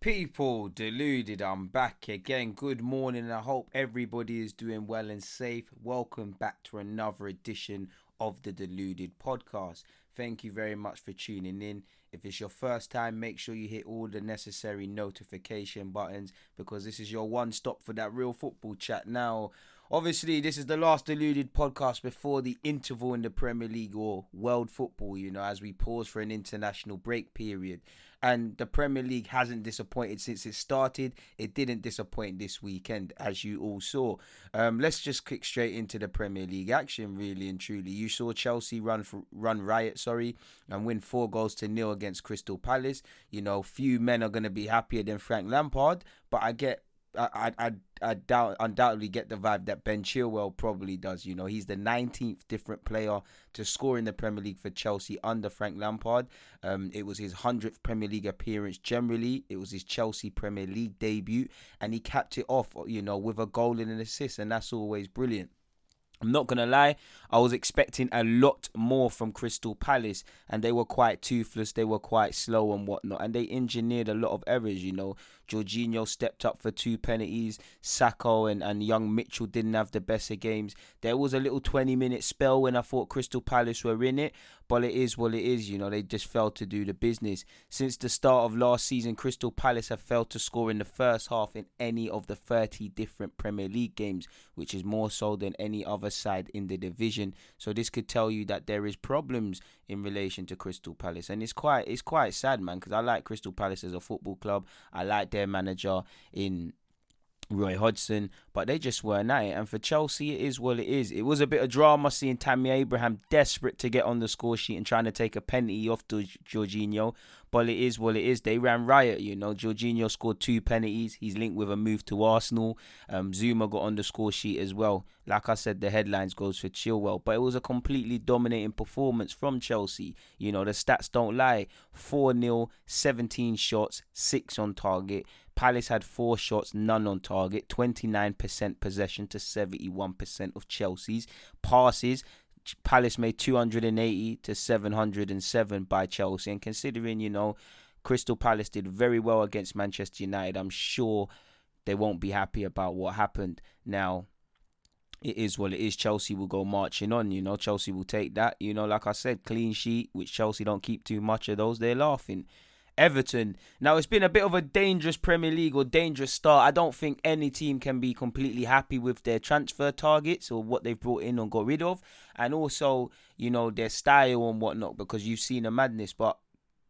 People deluded, I'm back again. Good morning. I hope everybody is doing well and safe. Welcome back to another edition of the Deluded podcast. Thank you very much for tuning in. If it's your first time, make sure you hit all the necessary notification buttons because this is your one stop for that real football chat. Now, obviously, this is the last Deluded podcast before the interval in the Premier League or world football, you know, as we pause for an international break period and the Premier League hasn't disappointed since it started. It didn't disappoint this weekend, as you all saw. Um, let's just kick straight into the Premier League action, really and truly. You saw Chelsea run for, run riot, sorry, and win four goals to nil against Crystal Palace. You know, few men are going to be happier than Frank Lampard, but I get I, I, I doubt, undoubtedly get the vibe that Ben Chilwell probably does. You know, he's the 19th different player to score in the Premier League for Chelsea under Frank Lampard. Um, it was his 100th Premier League appearance generally. It was his Chelsea Premier League debut, and he capped it off, you know, with a goal and an assist, and that's always brilliant. I'm not gonna lie, I was expecting a lot more from Crystal Palace, and they were quite toothless, they were quite slow and whatnot, and they engineered a lot of errors. You know, Jorginho stepped up for two penalties, Sakho and, and young Mitchell didn't have the best of games. There was a little 20 minute spell when I thought Crystal Palace were in it, but it is what it is. You know, they just failed to do the business. Since the start of last season, Crystal Palace have failed to score in the first half in any of the 30 different Premier League games, which is more so than any other side in the division. So this could tell you that there is problems in relation to Crystal Palace, and it's quite it's quite sad, man, because I like Crystal Palace as a football club. I like their manager in Roy Hodgson, but they just weren't at it. And for Chelsea, it is what it is. It was a bit of drama seeing Tammy Abraham desperate to get on the score sheet and trying to take a penalty off to Jorginho, but it is what it is. They ran riot, you know. Jorginho scored two penalties. He's linked with a move to Arsenal. Um, Zouma got on the score sheet as well. Like I said, the headlines goes for Chilwell, but it was a completely dominating performance from Chelsea. You know, the stats don't lie. 4 0, 17 shots, 6 on target. Palace had four shots, none on target, 29% possession to 71% of Chelsea's passes. Palace made 280 to 707 by Chelsea. And considering, you know, Crystal Palace did very well against Manchester United, I'm sure they won't be happy about what happened. Now, it is what it is. Chelsea will go marching on, you know. Chelsea will take that, you know. Like I said, clean sheet, which Chelsea don't keep too much of those. They're laughing. Everton. Now it's been a bit of a dangerous Premier League or dangerous start. I don't think any team can be completely happy with their transfer targets or what they've brought in or got rid of, and also you know their style and whatnot because you've seen a madness. But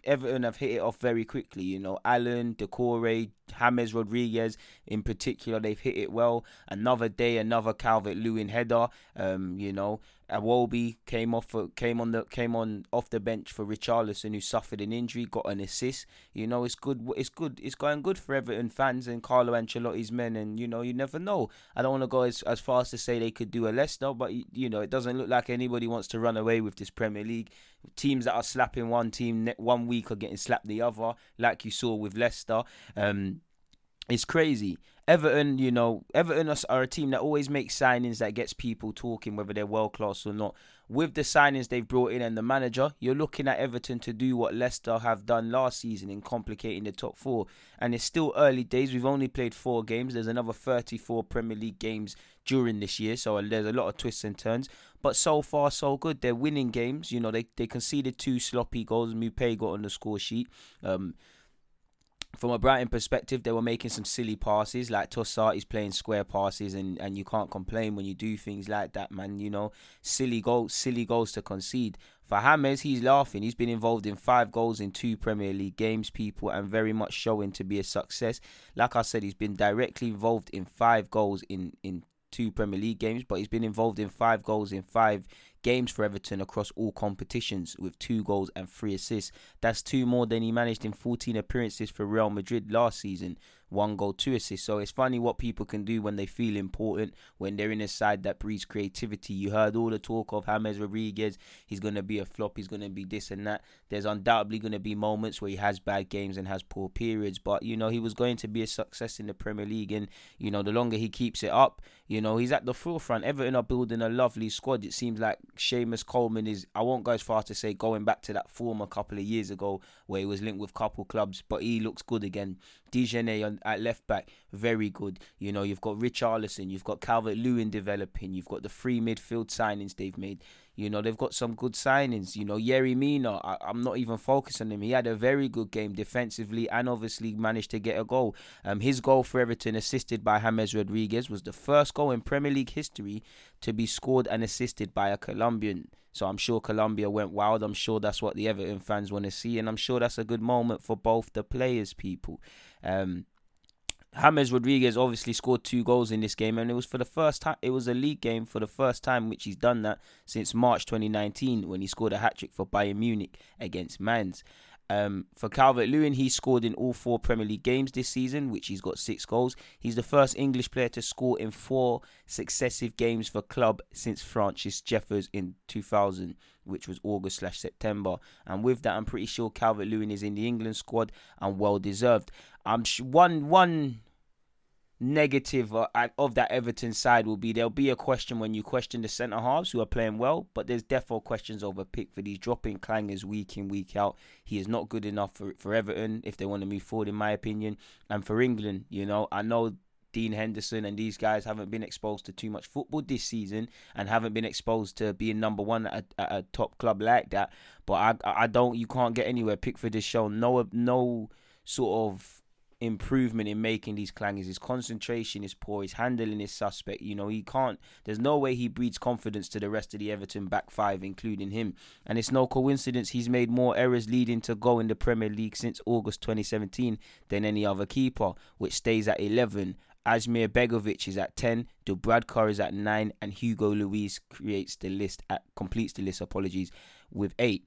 Everton have hit it off very quickly. You know, Allan, Doucouré, James Rodriguez in particular, they've hit it well. Another day, another Calvert Lewin header. Um, you know, Iwobi came off for, came on the came on off the bench for Richarlison who suffered an injury, got an assist. You know, it's good. It's good. It's going good for Everton fans and Carlo Ancelotti's men. And you know, you never know. I don't want to go as as far as to say they could do a Leicester, but you know, it doesn't look like anybody wants to run away with this Premier League. Teams that are slapping one team one week are getting slapped the other, like you saw with Leicester. Um, it's crazy. Everton, you know, Everton are a team that always makes signings that gets people talking, whether they're world class or not. With the signings they've brought in and the manager, you're looking at Everton to do what Leicester have done last season in complicating the top four. And it's still early days. We've only played four games. There's another 34 Premier League games during this year, so there's a lot of twists and turns. But so far, so good. They're winning games. You know, they they conceded two sloppy goals. Maupay got on the score sheet. Um, from a Brighton perspective, they were making some silly passes. Like Trossard is playing square passes, and, and you can't complain when you do things like that, man. You know, silly goals, silly goals to concede. For James, he's laughing. He's been involved in five goals in two Premier League games, people, and very much showing to be a success. Like I said, he's been directly involved in five goals in in two Premier League games, but he's been involved in five goals in five games for Everton across all competitions with two goals and three assists. That's two more than he managed in 14 appearances for Real Madrid last season one goal, two assists. So it's funny what people can do when they feel important, when they're in a side that breeds creativity. You heard all the talk of James Rodriguez, he's going to be a flop, he's going to be this and that. There's undoubtedly going to be moments where he has bad games and has poor periods, but you know, he was going to be a success in the Premier League. And you know, the longer he keeps it up, you know, he's at the forefront. Everton are building a lovely squad. It seems like Seamus Coleman is, I won't go as far to say going back to that form a couple of years ago where he was linked with couple clubs, but he looks good again. On, at left back, very good. You know, you've got Richarlison, you've got Calvert Lewin developing, you've got the free midfield signings they've made. You know, they've got some good signings. You know, Yerry Mina, I, am not even focusing on him. He had a very good game defensively and obviously managed to get a goal. Um, his goal for Everton, assisted by James Rodriguez, was the first goal in Premier League history to be scored and assisted by a Colombian. So I'm sure Colombia went wild. I'm sure that's what the Everton fans want to see, and I'm sure that's a good moment for both the players, people. Um, James Rodriguez obviously scored two goals in this game, and it was for the first time. It was a league game for the first time, which he's done that since March 2019 when he scored a hat trick for Bayern Munich against Mainz. Um, for Calvert Lewin, he scored in all four Premier League games this season, which he's got six goals. He's the first English player to score in four successive games for club since Francis Jeffers in 2000, which was August slash September. And with that, I'm pretty sure Calvert Lewin is in the England squad and well deserved. I'm sh- one one negative uh, of that Everton side will be there'll be a question when you question the centre halves who are playing well, but there's definitely questions over Pickford. He's dropping clangers week in week out. He is not good enough for for Everton if they want to move forward, in my opinion, and for England. You know, I know. Dean Henderson and these guys haven't been exposed to too much football this season and haven't been exposed to being number one at, at a top club like that. But I I don't you can't get anywhere. Pickford has shown no no sort of improvement in making these clangers. His concentration is poor. His handling is suspect. You know, he can't. There's no way he breeds confidence to the rest of the Everton back five, including him. And it's no coincidence he's made more errors leading to goal in the Premier League since August 2017 than any other keeper, which stays at 11. Asmir Begovic is at 10, Dubravka is at 9, and Hugo Lloris creates the list at completes the list, apologies, with 8.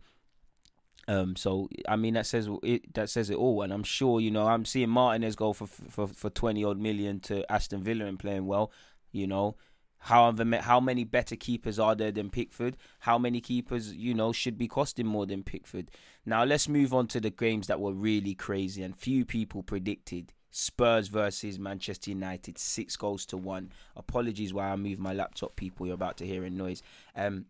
Um, so I mean that says it that says it all, and I'm sure you know I'm seeing Martinez go for for for twenty odd million to Aston Villa and playing well. You know, how how many better keepers are there than Pickford? How many keepers you know should be costing more than Pickford? Now let's move on to the games that were really crazy and few people predicted. Spurs versus Manchester United, six goals to one. Apologies while I move my laptop, people. You're about to hear a noise. Um,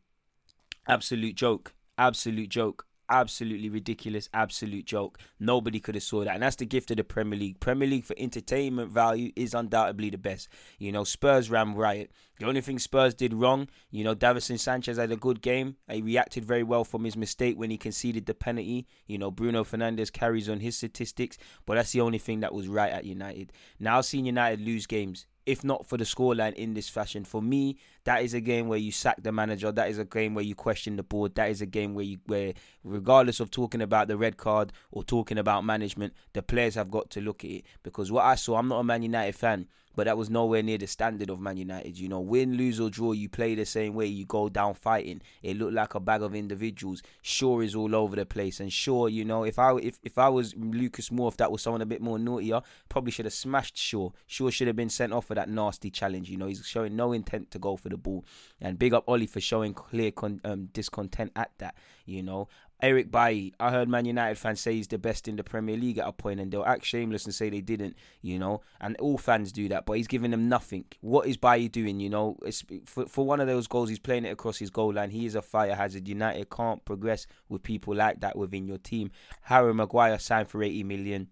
absolute joke. Absolute joke absolutely ridiculous, absolute joke. Nobody could have saw that, and that's the gift of the Premier League. Premier League for entertainment value is undoubtedly the best. You know, Spurs ran riot. The only thing Spurs did wrong, you know, Davinson Sanchez had a good game. He reacted very well from his mistake when he conceded the penalty. You know, Bruno Fernandes carries on his statistics, but that's the only thing that was right at United. Now seeing United lose games, if not for the scoreline in this fashion. For me, that is a game where you sack the manager. That is a game where you question the board. That is a game where you where regardless of talking about the red card or talking about management, the players have got to look at it. Because what I saw, I'm not a Man United fan but that was nowhere near the standard of Man United. You know, win, lose or draw, you play the same way. You go down fighting. It looked like a bag of individuals. Shaw is all over the place, and Shaw, you know, if I if if I was Lucas Moura, if that was someone a bit more naughtier, probably should have smashed Shaw. Shaw should have been sent off for that nasty challenge. You know, he's showing no intent to go for the ball. And big up Ollie for showing clear con- um, discontent at that. You know, Eric Bailly, I heard Man United fans say he's the best in the Premier League at a point, and they'll act shameless and say they didn't, you know. And all fans do that, but he's giving them nothing. What is Bailly doing, you know? It's, for, for one of those goals, he's playing it across his goal line. He is a fire hazard. United can't progress with people like that within your team. Harry Maguire signed for 80 million.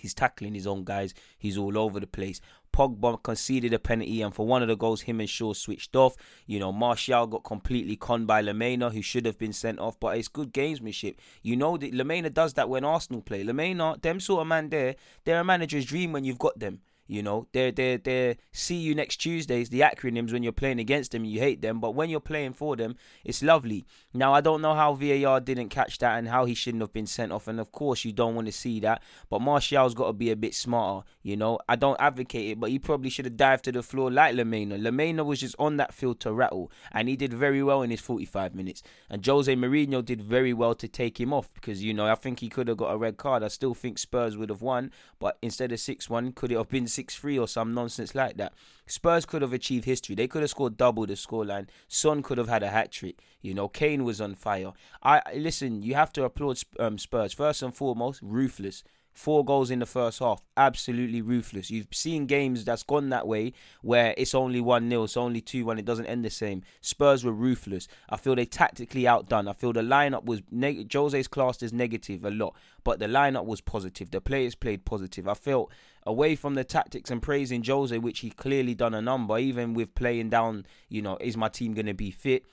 He's tackling his own guys. He's all over the place. Pogba conceded a penalty, and for one of the goals, him and Shaw switched off. You know, Martial got completely conned by Lamela, who should have been sent off, but it's good gamesmanship. You know that Lamela does that when Arsenal play. Lamela, them sort of man there, they're a manager's dream when you've got them. You know, they're they're they're see you next Tuesdays, the acronyms when you're playing against them, you hate them, but when you're playing for them, it's lovely. Now I don't know how VAR didn't catch that and how he shouldn't have been sent off, and of course you don't want to see that. But Martial's got to be a bit smarter. You know, I don't advocate it, but he probably should have dived to the floor like Lamela. Lamela was just on that field to rattle, and he did very well in his 45 minutes. And Jose Mourinho did very well to take him off because you know I think he could have got a red card. I still think Spurs would have won, but instead of six one, could it have been? 6 3 or some nonsense like that. Spurs could have achieved history. They could have scored double the scoreline. Son could have had a hat trick. You know, Kane was on fire. I listen. You have to applaud um, Spurs first and foremost. Ruthless Four goals in the first half. Absolutely ruthless. You've seen games that's gone that way where it's only 1 0, it's only 2 1, it doesn't end the same. Spurs were ruthless. I feel they tactically outdone. I feel the lineup was. Neg- Jose's classed as negative a lot, but the lineup was positive. The players played positive. I felt away from the tactics and praising Jose, which he clearly done a number, even with playing down, you know, is my team going to be fit?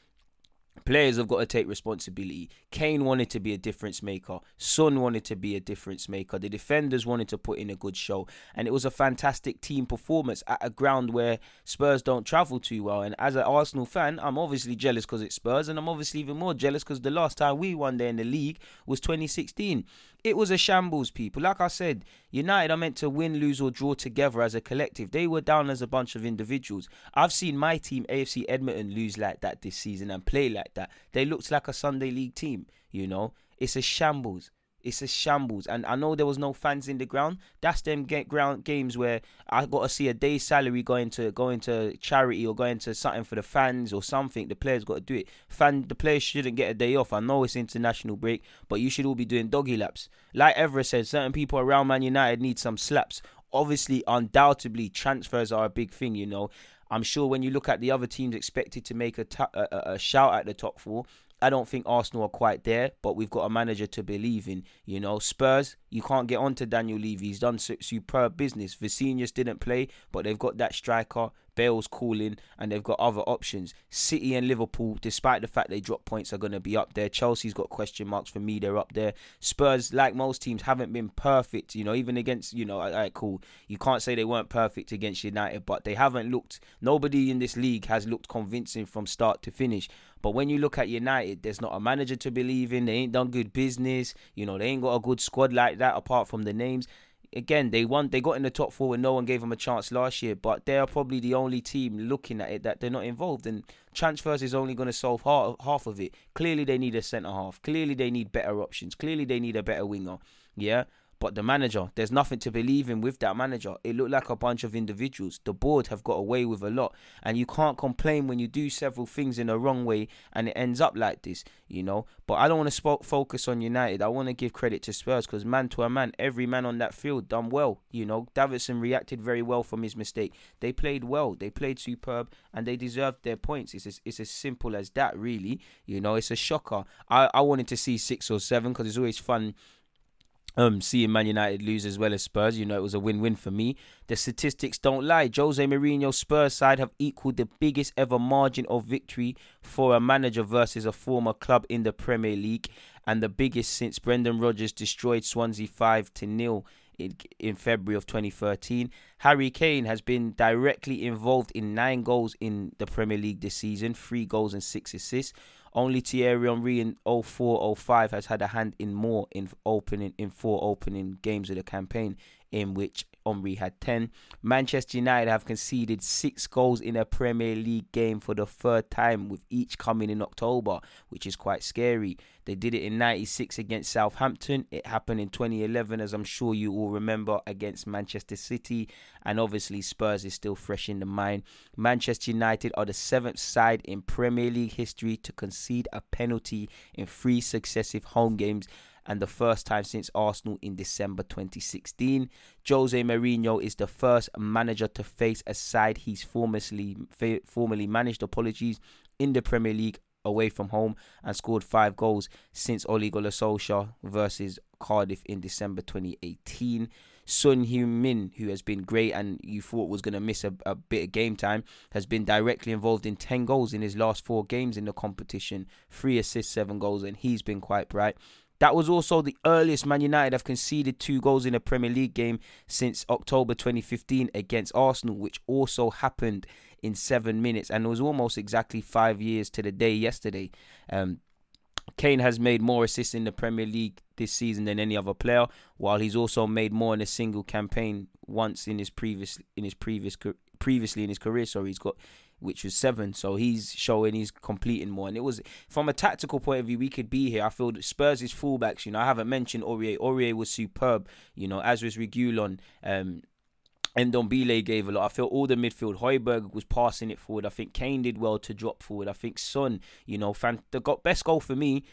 Players have got to take responsibility. Kane wanted to be a difference maker. Son wanted to be a difference maker. The defenders wanted to put in a good show. And it was a fantastic team performance at a ground where Spurs don't travel too well. And as an Arsenal fan, I'm obviously jealous because it's Spurs. And I'm obviously even more jealous because the last time we won there in the league was 2016 it was a shambles, people. Like I said, United are meant to win, lose, or draw together as a collective. They were down as a bunch of individuals. I've seen my team, AFC Edmonton, lose like that this season and play like that. They looked like a Sunday league team, you know? It's a shambles. It's a shambles, and I know there was no fans in the ground. That's them get ground games where I got to see a day's salary going to going to charity or going to something for the fans or something. The players got to do it. Fan, the players shouldn't get a day off. I know it's international break, but you should all be doing doggy laps. Like Everett said, certain people around Man United need some slaps. Obviously, undoubtedly, transfers are a big thing. You know, I'm sure when you look at the other teams expected to make a, a, a shout at the top four, I don't think Arsenal are quite there, but we've got a manager to believe in. You know, Spurs, you can't get on to Daniel Levy. He's done superb business. Vinicius didn't play, but they've got that striker. Bale's calling, and they've got other options. City and Liverpool, despite the fact they drop points, are going to be up there. Chelsea's got question marks for me. They're up there. Spurs, like most teams, haven't been perfect. You know, even against, you know, alright, cool. You can't say they weren't perfect against United, but they haven't looked. Nobody in this league has looked convincing from start to finish. But when you look at United, there's not a manager to believe in. They ain't done good business. You know, they ain't got a good squad like that apart from the names again, they won. They got in the top four and no one gave them a chance last year. But they are probably the only team looking at it that they're not involved. And transfers is only going to solve half, half of it. Clearly, they need a centre half. Clearly, they need better options. Clearly, they need a better winger. Yeah. But the manager, there's nothing to believe in with that manager. It looked like a bunch of individuals. The board have got away with a lot. And you can't complain when you do several things in the wrong way and it ends up like this, you know. But I don't want to sp- focus on United. I want to give credit to Spurs because man to a man, every man on that field done well. You know, Davidson reacted very well from his mistake. They played well. They played superb and they deserved their points. It's as, it's as simple as that, really. You know, it's a shocker. I, I wanted to see six or seven because it's always fun um, seeing Man United lose as well as Spurs, you know, it was a win win for me. The statistics don't lie. Jose Mourinho's Spurs side have equaled the biggest ever margin of victory for a manager versus a former club in the Premier League, and the biggest since Brendan Rodgers destroyed Swansea 5 to 0 in, in February of 2013. Harry Kane has been directly involved in nine goals in the Premier League this season, three goals and six assists. Only Thierry Henry in 04-05 has had a hand in more in opening in four opening games of the campaign, in which Henry had 10. Manchester United have conceded six goals in a Premier League game for the third time, with each coming in October, which is quite scary. They did it in 96 against Southampton. It happened in 2011, as I'm sure you all remember, against Manchester City. And obviously, Spurs is still fresh in the mind. Manchester United are the seventh side in Premier League history to concede a penalty in three successive home games and the first time since Arsenal in December 2016. Jose Mourinho is the first manager to face a side he's formerly formerly managed. Apologies in the Premier League away from home and scored five goals since Ole Gunnar Solskjaer versus Cardiff in December 2018. Son Heung-min, who has been great and you thought was going to miss a, a bit of game time, has been directly involved in 10 goals in his last four games in the competition, three assists, seven goals, and he's been quite bright. That was also the earliest Man United have conceded two goals in a Premier League game since October 2015 against Arsenal, which also happened in seven minutes, and it was almost exactly five years to the day yesterday. Um, Kane has made more assists in the Premier League this season than any other player, while he's also made more in a single campaign once in his previous in his previous previously in his career. So he's got which was seven. So he's showing he's completing more. And it was from a tactical point of view, we could be here. I feel Spurs' is fullbacks, you know, I haven't mentioned Aurier. Aurier was superb, you know, as was Reguilon. Um, Ndombele gave a lot. I feel all the midfield. Højbjerg was passing it forward. I think Kane did well to drop forward. I think Son, you know, fan, the got best goal for me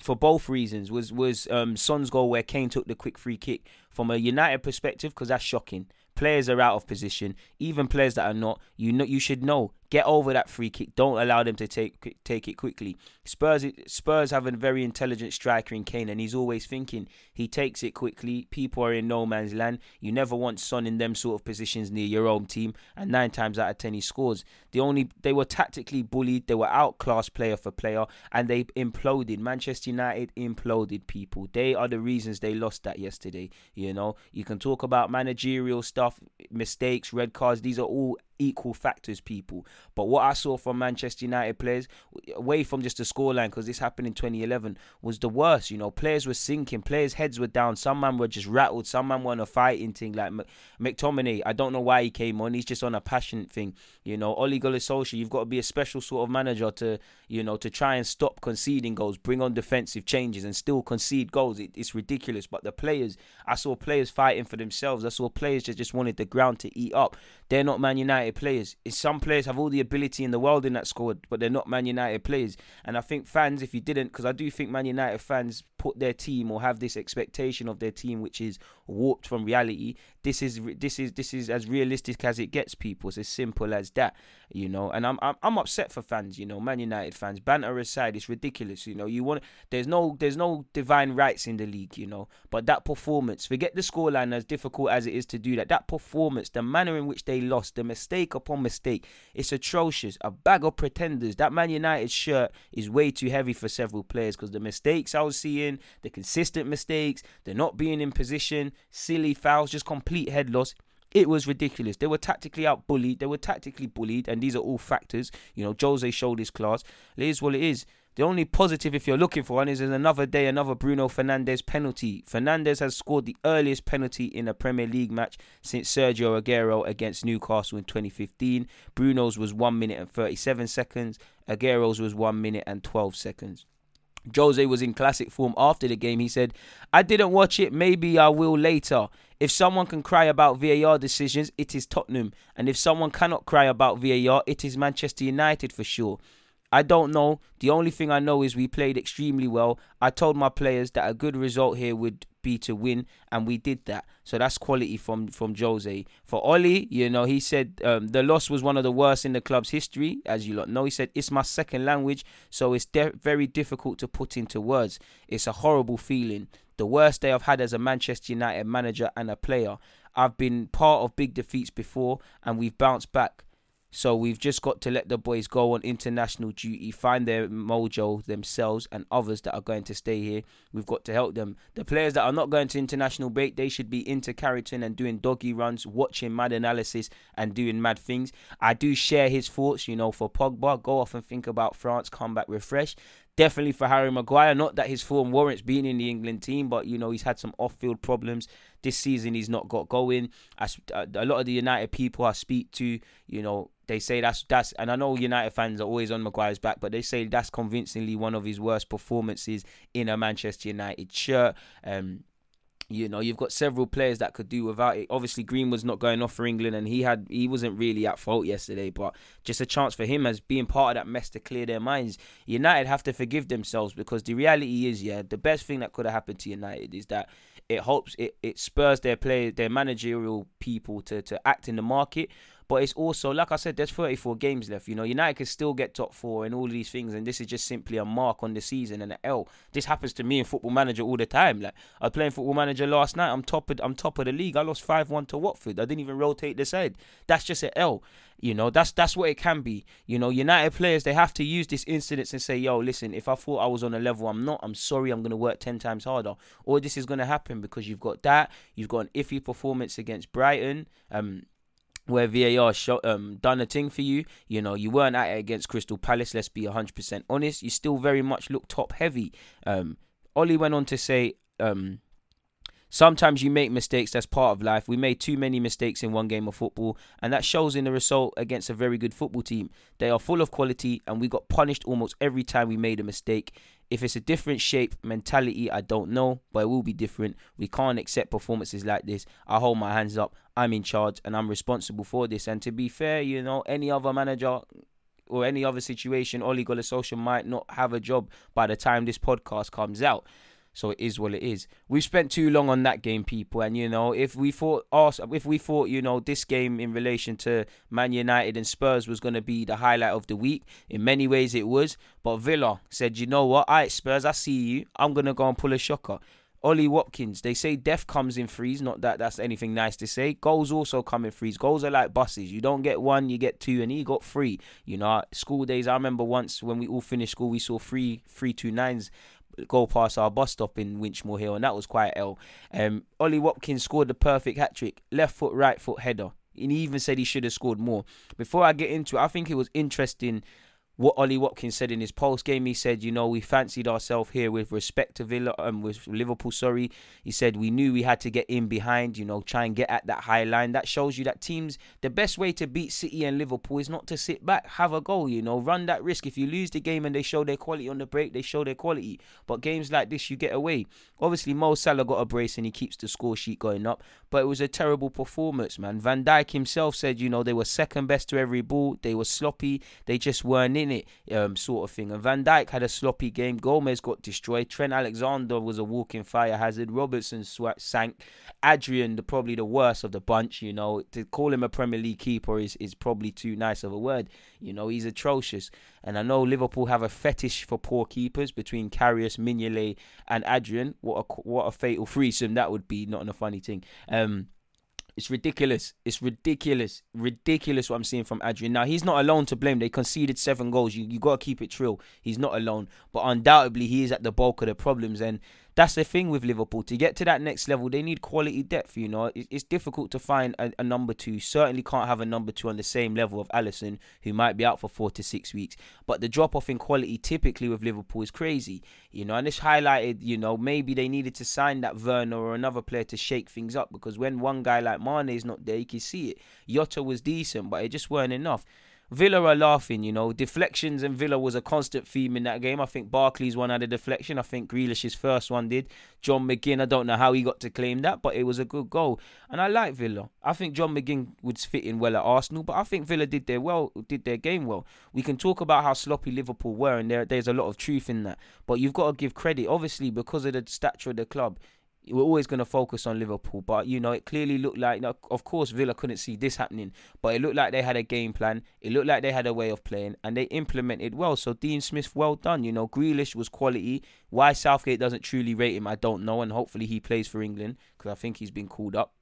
for both reasons was was um, Son's goal where Kane took the quick free kick from a United perspective because that's shocking. Players are out of position, even players that are not. You know, you should know Get over that free kick. Don't allow them to take take it quickly. Spurs Spurs have a very intelligent striker in Kane, and he's always thinking. He takes it quickly. People are in no man's land. You never want Son in them sort of positions near your own team, and nine times out of ten he scores. The only they were tactically bullied. They were outclassed player for player, and they imploded. Manchester United imploded. People. They are the reasons they lost that yesterday. You know, you can talk about managerial stuff, mistakes, red cards. These are all equal factors, people. But what I saw from Manchester United players, away from just the scoreline, because this happened in 2011, was the worst. You know, players were sinking, players' heads were down. Some man were just rattled. Some man were on a fighting thing. Like McTominay, I don't know why he came on. He's just on a passionate thing. You know, Ole Gunnar you've got to be a special sort of manager to, you know, to try and stop conceding goals, bring on defensive changes, and still concede goals. It, it's ridiculous. But the players, I saw players fighting for themselves. I saw players that just wanted the ground to eat up. They're not Man United players. It's some players have all the ability in the world in that squad, but they're not Man United players. And I think fans, if you didn't, because I do think Man United fans put their team or have this expectation of their team, which is warped from reality. This is this is this is as realistic as it gets. People, it's as simple as that, you know. And I'm I'm, I'm upset for fans, you know, Man United fans. Banter aside, it's ridiculous, you know. You want there's no there's no divine rights in the league, you know. But that performance, forget the scoreline as difficult as it is to do that. That performance, the manner in which they lost, the mistake upon mistake, it's atrocious. A bag of pretenders. That Man United shirt is way too heavy for several players because the mistakes I was seeing, the consistent mistakes, the not being in position, silly fouls, just complete head loss. It was ridiculous. They were tactically out bullied. They were tactically bullied, and these are all factors. You know, Jose showed his class. It is what it is. The only positive, if you're looking for one, is another day, another Bruno Fernandes penalty. Fernandes has scored the earliest penalty in a Premier League match since Sergio Aguero against Newcastle in 2015. Bruno's was 1 minute and 37 seconds. Aguero's was 1 minute and 12 seconds. Jose was in classic form after the game. He said, I didn't watch it. Maybe I will later. If someone can cry about VAR decisions, it is Tottenham. And if someone cannot cry about VAR, it is Manchester United for sure. I don't know. The only thing I know is we played extremely well. I told my players that a good result here would be to win, and we did that. So that's quality from from Jose. For Oli, you know, he said um, the loss was one of the worst in the club's history, as you lot know. He said it's my second language, so it's de- very difficult to put into words. It's a horrible feeling. The worst day I've had as a Manchester United manager and a player. I've been part of big defeats before, and we've bounced back. So we've just got to let the boys go on international duty, find their mojo themselves and others that are going to stay here. We've got to help them. The players that are not going to international break, they should be into Carrington and doing doggy runs, watching mad analysis and doing mad things. I do share his thoughts, you know, for Pogba, go off and think about France, come back refreshed. Definitely for Harry Maguire, not that his form warrants being in the England team, but you know he's had some off-field problems this season. He's not got going. I, uh, a lot of the United people I speak to, you know, they say that's that's and I know United fans are always on Maguire's back, but they say that's convincingly one of his worst performances in a Manchester United shirt. Um, you know, you've got several players that could do without it. Obviously, Green was not going off for England, and he had he wasn't really at fault yesterday. But just a chance for him as being part of that mess to clear their minds. United have to forgive themselves because the reality is, yeah, the best thing that could have happened to United is that it helps it, it spurs their players, their managerial people to to act in the market. But it's also, like I said, there's 34 games left. You know, United can still get top four and all these things, and this is just simply a mark on the season and an L. This happens to me in Football Manager all the time. Like I was playing Football Manager last night. I'm top of I'm top of the league. I lost five one to Watford. I didn't even rotate the side. That's just an L. You know, that's that's what it can be. You know, United players they have to use this incident and say, "Yo, listen, if I thought I was on a level I'm not, I'm sorry. I'm gonna work ten times harder." Or this is gonna happen because you've got that. You've got an iffy performance against Brighton. Um, where VAR shot, um, done a thing for you. You know, you weren't at it against Crystal Palace. Let's be 100% honest. You still very much look top heavy. Um, Ollie went on to say, um, sometimes you make mistakes. That's part of life. We made too many mistakes in one game of football, and that shows in the result against a very good football team. They are full of quality, and we got punished almost every time we made a mistake. If it's a different shape mentality, I don't know, but it will be different. We can't accept performances like this. I hold my hands up. I'm in charge and I'm responsible for this. And to be fair, you know, any other manager or any other situation, Gunnar Solskjaer might not have a job by the time this podcast comes out. So it is what it is. We've spent too long on that game, people, and you know, if we thought if we thought, you know, this game in relation to Man United and Spurs was going to be the highlight of the week, in many ways it was. But Villa said, you know what, alright, Spurs, I see you. I'm gonna go and pull a shocker. Ollie Watkins, they say death comes in threes. Not that that's anything nice to say. Goals also come in threes. Goals are like buses. You don't get one, you get two, and he got three. You know, school days. I remember once when we all finished school, we saw three, three two nines go past our bus stop in Winchmore Hill, and that was quite ill. Um, Ollie Watkins scored the perfect hat trick, left foot, right foot header. And he even said he should have scored more. Before I get into it, I think it was interesting what Ollie Watkins said in his post game. He said, you know, we fancied ourselves here with respect to Villa and um, with Liverpool. Sorry, he said we knew we had to get in behind, you know, try and get at that high line. That shows you that teams the best way to beat City and Liverpool is not to sit back, have a goal, you know, run that risk. If you lose the game and they show their quality on the break, they show their quality. But games like this, you get away. Obviously, Mo Salah got a brace and he keeps the score sheet going up. But it was a terrible performance, man. Van Dijk himself said, you know, they were second best to every ball. They were sloppy. They just weren't in it. Um, sort of thing. And Van Dijk had a sloppy game. Gomez got destroyed. Trent Alexander was a walking fire hazard. Robertson sw- sank. Adrian, the, probably the worst of the bunch. You know, to call him a Premier League keeper is is probably too nice of a word. You know, he's atrocious. And I know Liverpool have a fetish for poor keepers between Karius, Mignolet, and Adrian. What a what a fatal threesome that would be. Not a funny thing. Um, it's ridiculous. It's ridiculous. Ridiculous what I'm seeing from Adrian. Now, he's not alone to blame. They conceded seven goals. You, you got to keep it true. He's not alone. But undoubtedly, he is at the bulk of the problems. And that's the thing with Liverpool. To get to that next level, they need quality depth. You know, it's difficult to find a, a, number two. Certainly can't have a number two on the same level of Alisson, who might be out for four to six weeks. But the drop off in quality typically with Liverpool is crazy. You know, and this highlighted, you know, maybe they needed to sign that Werner or another player to shake things up because when one guy like Mane is not there, you can see it. Jota was decent, but it just weren't enough. Villa are laughing, you know. Deflections and Villa was a constant theme in that game. I think Barkley's one had a deflection. I think Grealish's first one did. John McGinn, I don't know how he got to claim that, but it was a good goal. And I like Villa. I think John McGinn would fit in well at Arsenal, but I think Villa did their well, did their game well. We can talk about how sloppy Liverpool were, and there, there's a lot of truth in that. But you've got to give credit, obviously, because of the stature of the club we're always going to focus on Liverpool, but you know it clearly looked like. of course, Villa couldn't see this happening, but it looked like they had a game plan. It looked like they had a way of playing, and they implemented well. So Dean Smith, well done. You know, Grealish was quality. Why Southgate doesn't truly rate him, I don't know, and hopefully he plays for England because I think he's been called up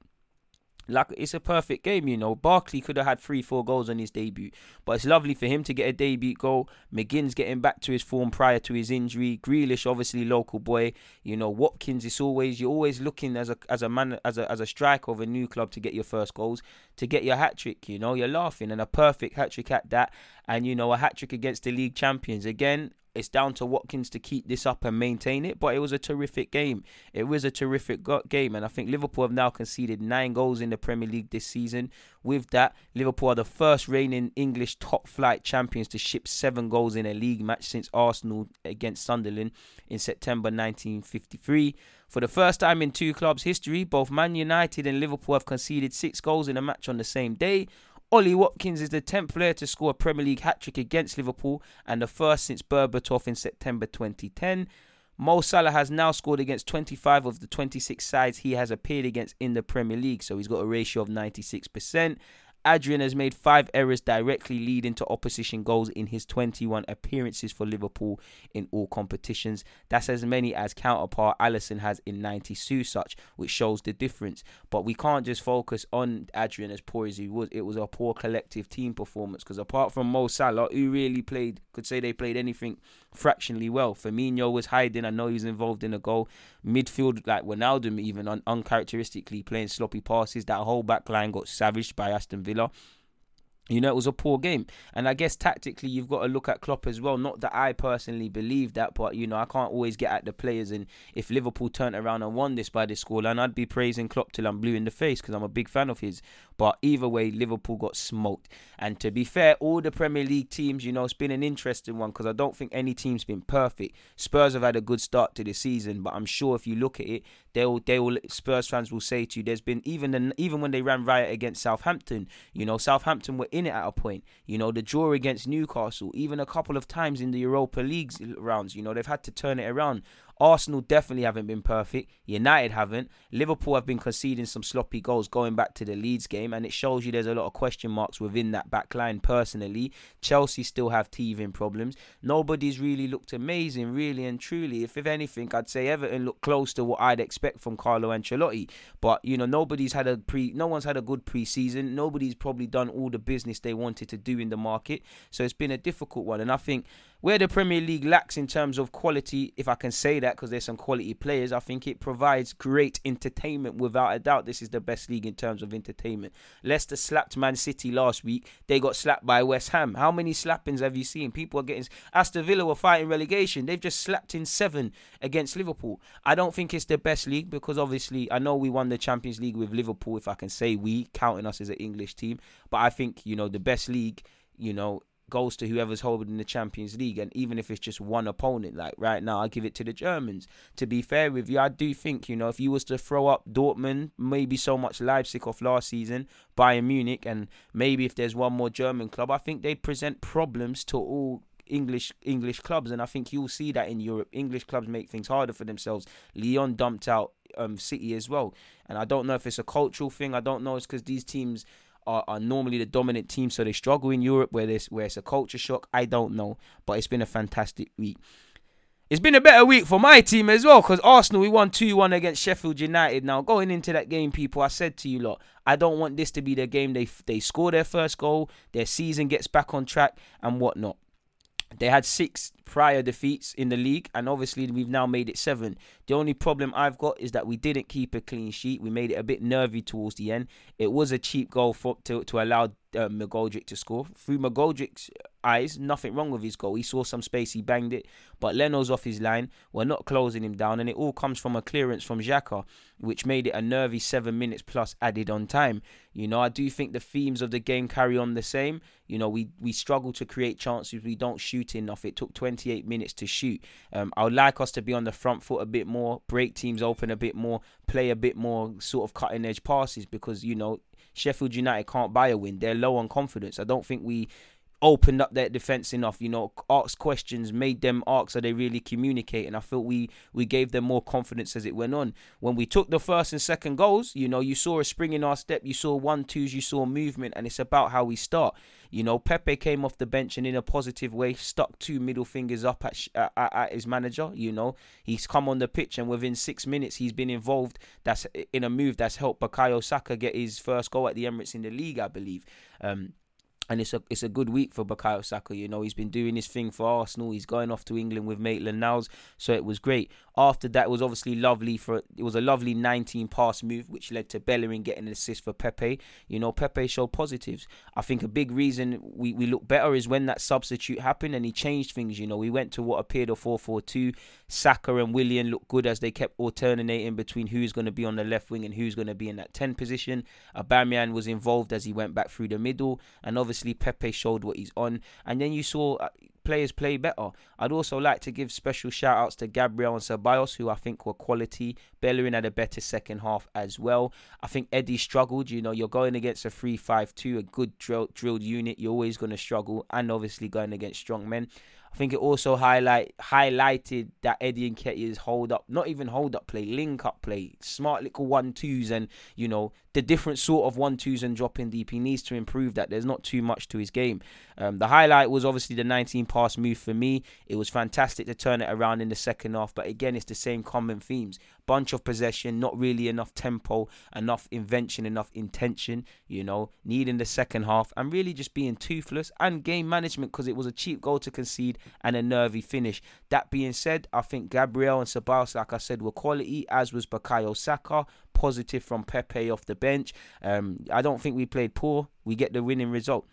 like it's a perfect game, you know. Barkley could have had three, four goals on his debut, but it's lovely for him to get a debut goal. McGinn's getting back to his form prior to his injury. Grealish, obviously local boy, you know. Watkins, it's always you're always looking as a as a man as a as a striker of a new club to get your first goals, to get your hat trick. You know, you're laughing and a perfect hat trick at that, and you know a hat trick against the league champions again. It's down to Watkins to keep this up and maintain it. But it was a terrific game. It was a terrific game. And I think Liverpool have now conceded nine goals in the Premier League this season. With that, Liverpool are the first reigning English top flight champions to ship seven goals in a league match since Arsenal against Sunderland in September 1953. For the first time in two clubs' history, both Man United and Liverpool have conceded six goals in a match on the same day. Ollie Watkins is the 10th player to score a Premier League hat trick against Liverpool and the first since Berbatov in September 2010. Mo Salah has now scored against 25 of the 26 sides he has appeared against in the Premier League, so he's got a ratio of 96%. Adrian has made five errors directly leading to opposition goals in his 21 appearances for Liverpool in all competitions. That's as many as counterpart Alisson has in 92 such, which shows the difference. But we can't just focus on Adrian as poor as he was. It was a poor collective team performance because apart from Mo Salah, who really played, could say they played anything fractionally well. Firmino was hiding. I know he was involved in a goal. Midfield, like Wijnaldum, even un- uncharacteristically playing sloppy passes. That whole back line got savaged by Aston Villa. You know, it was a poor game. And I guess tactically, you've got to look at Klopp as well. Not that I personally believe that, but, you know, I can't always get at the players. And if Liverpool turned around and won this by this scoreline, I'd be praising Klopp till I'm blue in the face because I'm a big fan of his. But either way, Liverpool got smoked. And to be fair, all the Premier League teams, you know, it's been an interesting one because I don't think any team's been perfect. Spurs have had a good start to the season, but I'm sure if you look at it, they'll they'll Spurs fans will say to you, there's been even even when they ran riot against Southampton, you know, Southampton were in it at a point. You know, the draw against Newcastle, even a couple of times in the Europa Leagues rounds, you know, they've had to turn it around. Arsenal definitely haven't been perfect. United haven't. Liverpool have been conceding some sloppy goals going back to the Leeds game, and it shows you there's a lot of question marks within that back line personally. Chelsea still have teething problems. Nobody's really looked amazing, really and truly. If, if anything, I'd say Everton look close to what I'd expect from Carlo Ancelotti. But, you know, nobody's had a pre no one's had a good pre-season. Nobody's probably done all the business they wanted to do in the market. So it's been a difficult one. And I think where the Premier League lacks in terms of quality, if I can say that, because there's some quality players, I think it provides great entertainment without a doubt. This is the best league in terms of entertainment. Leicester slapped Man City last week. They got slapped by West Ham. How many slappings have you seen? People are getting. Aston Villa were fighting relegation. They've just slapped in seven against Liverpool. I don't think it's the best league because obviously I know we won the Champions League with Liverpool, if I can say we, counting us as an English team. But I think, you know, the best league, you know, goes to whoever's holding the Champions League, and even if it's just one opponent, like right now, I give it to the Germans. To be fair with you, I do think you know if you was to throw up Dortmund, maybe so much Leipzig off last season, Bayern Munich, and maybe if there's one more German club, I think they present problems to all English English clubs, and I think you'll see that in Europe. English clubs make things harder for themselves. Lyon dumped out um, City as well, and I don't know if it's a cultural thing. I don't know. It's because these teams are, are normally the dominant team, so they struggle in Europe where this where it's a culture shock. I don't know, but it's been a fantastic week. It's been a better week for my team as well because Arsenal, we won 2 1 against Sheffield United. Now, going into that game, people, I said to you, lot, I don't want this to be the game they, they score their first goal, their season gets back on track, and whatnot. They had six prior defeats in the league, and obviously we've now made it seven. The only problem I've got is that we didn't keep a clean sheet. We made it a bit nervy towards the end. It was a cheap goal for to to allow uh, McGoldrick to score. Through McGoldrick's eyes, nothing wrong with his goal. He saw some space, he banged it, but Leno's off his line. We're not closing him down, and it all comes from a clearance from Xhaka, which made it a nervy seven minutes plus added on time. You know, I do think the themes of the game carry on the same. You know, we we struggle to create chances. We don't shoot enough. It took 28 minutes to shoot. Um, I would like us to be on the front foot a bit more, break teams open a bit more, play a bit more sort of cutting edge passes because you know Sheffield United can't buy a win. They're low on confidence. I don't think we opened up their defense enough. You know, asked questions, made them ask, are they really communicating? I felt we we gave them more confidence as it went on. When we took the first and second goals, you know, you saw a spring in our step, you saw one twos, you saw movement, and it's about how we start. You know, Pepe came off the bench and in a positive way stuck two middle fingers up at, at, at his manager. You know, he's come on the pitch and within six minutes he's been involved. That's in a move that's helped Bukayo Saka get his first goal at the Emirates in the league, I believe. Um, and it's a it's a good week for Bukayo Saka. You know, he's been doing his thing for Arsenal. He's going off to England with Maitland Niles, so it was great. After that, was obviously lovely for it was a lovely 19 pass move, which led to Bellerin getting an assist for Pepe. You know, Pepe showed positives. I think a big reason we, we look better is when that substitute happened and he changed things. You know, we went to what appeared a 4-4-2. Saka and Willian looked good as they kept alternating between who's going to be on the left wing and who's going to be in that 10 position. Aubameyang was involved as he went back through the middle, and obviously Pepe showed what he's on. And then you saw uh, players play better. I'd also like to give special shout outs to Gabriel and Ceballos, who I think were quality. Bellerin had a better second half as well. I think Eddie struggled. You know, you're going against a 3 5 2, a good drill, drilled unit. You're always going to struggle, and obviously going against strong men. I think it also highlight highlighted that Eddie Nketiah's hold up, not even hold up play, link up play, smart little one twos, and you know the different sort of one twos and dropping deep. He needs to improve that. There's not too much to his game. Um, the highlight was obviously the 19 pass move for me. It was fantastic to turn it around in the second half, but again, it's the same common themes bunch of possession, not really enough tempo, enough invention, enough intention, you know, needing the second half and really just being toothless and game management because it was a cheap goal to concede and a nervy finish. That being said, I think Gabriel and Ceballos, like I said, were quality, as was Bukayo Saka. Positive from Pepe off the bench. Um, I don't think we played poor. We get the winning result.